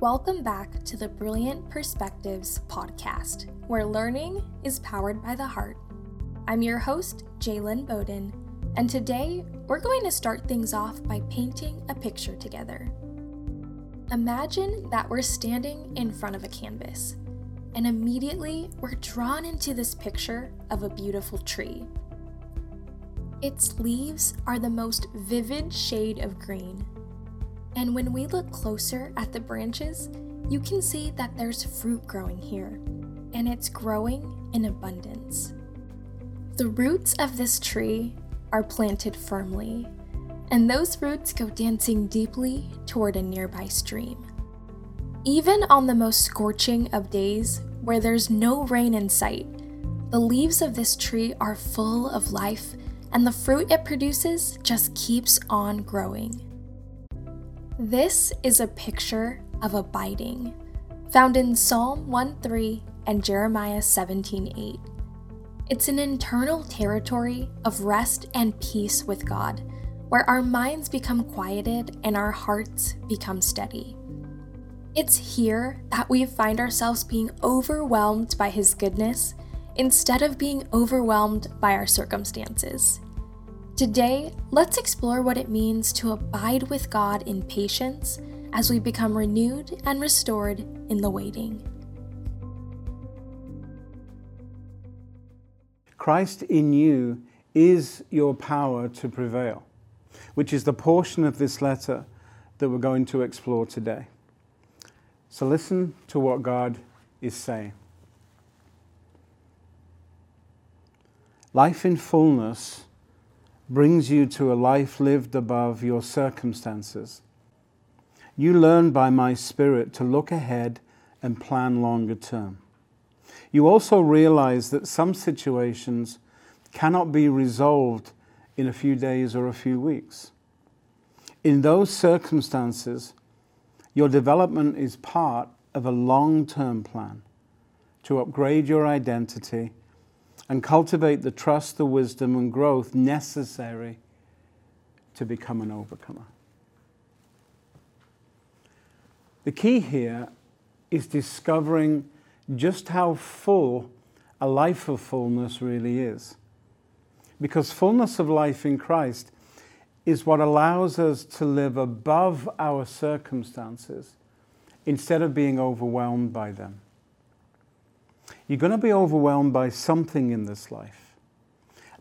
Welcome back to the Brilliant Perspectives podcast, where learning is powered by the heart. I'm your host, Jalen Bowden, and today we're going to start things off by painting a picture together. Imagine that we're standing in front of a canvas, and immediately we're drawn into this picture of a beautiful tree. Its leaves are the most vivid shade of green. And when we look closer at the branches, you can see that there's fruit growing here, and it's growing in abundance. The roots of this tree are planted firmly, and those roots go dancing deeply toward a nearby stream. Even on the most scorching of days, where there's no rain in sight, the leaves of this tree are full of life and the fruit it produces just keeps on growing. This is a picture of abiding, found in Psalm 1:3 and Jeremiah 17:8. It's an internal territory of rest and peace with God, where our minds become quieted and our hearts become steady. It's here that we find ourselves being overwhelmed by His goodness instead of being overwhelmed by our circumstances. Today, let's explore what it means to abide with God in patience as we become renewed and restored in the waiting. Christ in you is your power to prevail, which is the portion of this letter that we're going to explore today. So listen to what God is saying. Life in fullness brings you to a life lived above your circumstances. You learn by my Spirit to look ahead and plan longer term. You also realize that some situations cannot be resolved in a few days or a few weeks. In those circumstances, your development is part of a long term plan to upgrade your identity and cultivate the trust, the wisdom, and growth necessary to become an overcomer. The key here is discovering just how full a life of fullness really is. Because fullness of life in Christ is what allows us to live above our circumstances instead of being overwhelmed by them. You're going to be overwhelmed by something in this life.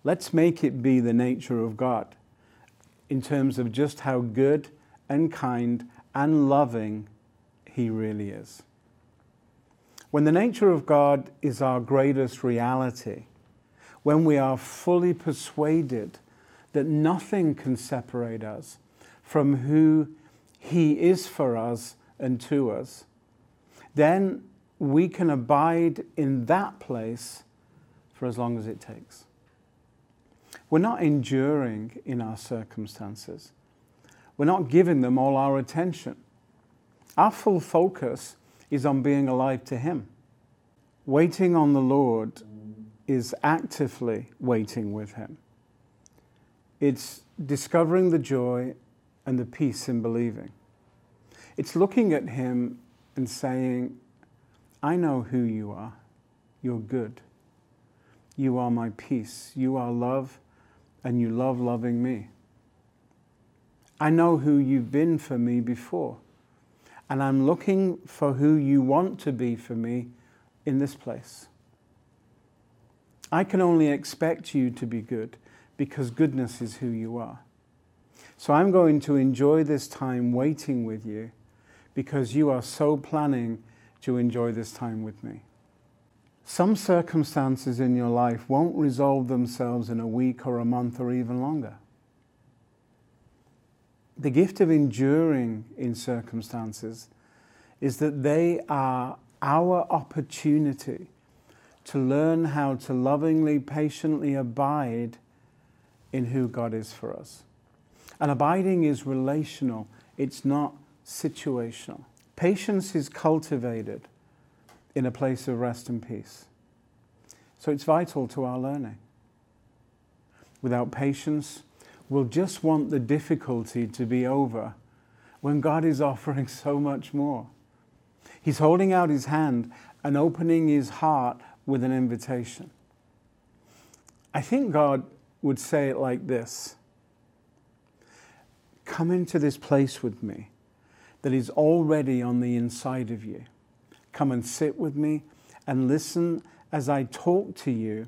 Let's make it be the nature of God in terms of just how good and kind and loving He really is. When the nature of God is our greatest reality, when we are fully persuaded that nothing can separate us from who He is for us and to us, then we can abide in that place for as long as it takes. We're not enduring in our circumstances. We're not giving them all our attention. Our full focus is on being alive to Him. Waiting on the Lord is actively waiting with Him. It's discovering the joy and the peace in believing. It's looking at Him and saying, I know who you are. You're good. You are my peace. You are love, and you love loving me. I know who you've been for me before, and I'm looking for who you want to be for me in this place. I can only expect you to be good because goodness is who you are. So I'm going to enjoy this time waiting with you because you are so planning to enjoy this time with me. Some circumstances in your life won't resolve themselves in a week or a month or even longer. The gift of enduring in circumstances is that they are our opportunity to learn how to lovingly, patiently abide in who God is for us. And abiding is relational, it's not situational. Patience is cultivated in a place of rest and peace. So it's vital to our learning. Without patience, we'll just want the difficulty to be over when God is offering so much more. He's holding out his hand and opening his heart with an invitation. I think God would say it like this Come into this place with me that is already on the inside of you. Come and sit with me and listen as I talk to you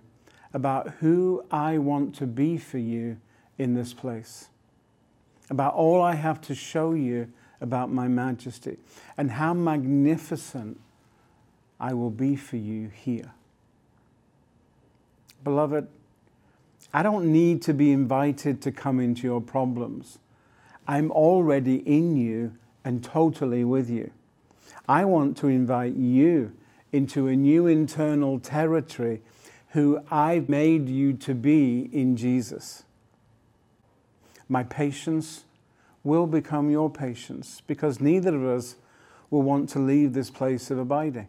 about who I want to be for you in this place, about all I have to show you about my majesty, and how magnificent I will be for you here. Beloved, I don't need to be invited to come into your problems. I'm already in you and totally with you. I want to invite you into a new internal territory who I've made you to be in Jesus. My patience will become your patience because neither of us will want to leave this place of abiding.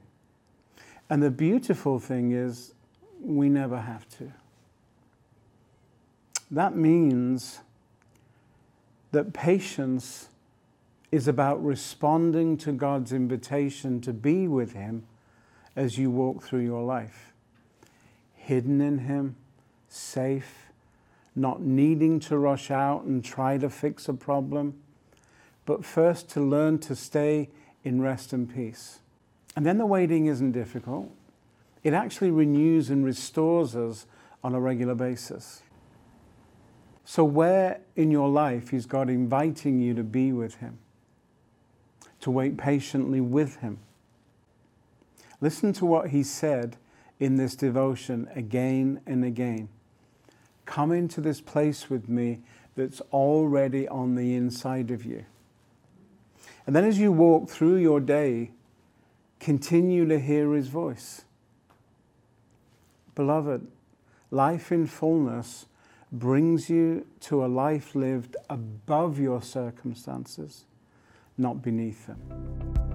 And the beautiful thing is, we never have to. That means that patience is about responding to God's invitation to be with Him as you walk through your life. Hidden in Him, safe, not needing to rush out and try to fix a problem, but first to learn to stay in rest and peace. And then the waiting isn't difficult. It actually renews and restores us on a regular basis. So, where in your life is God inviting you to be with Him? To wait patiently with Him? Listen to what He said in this devotion again and again. Come into this place with me that's already on the inside of you. And then as you walk through your day, continue to hear His voice. Beloved, life in fullness brings you to a life lived above your circumstances, not beneath them.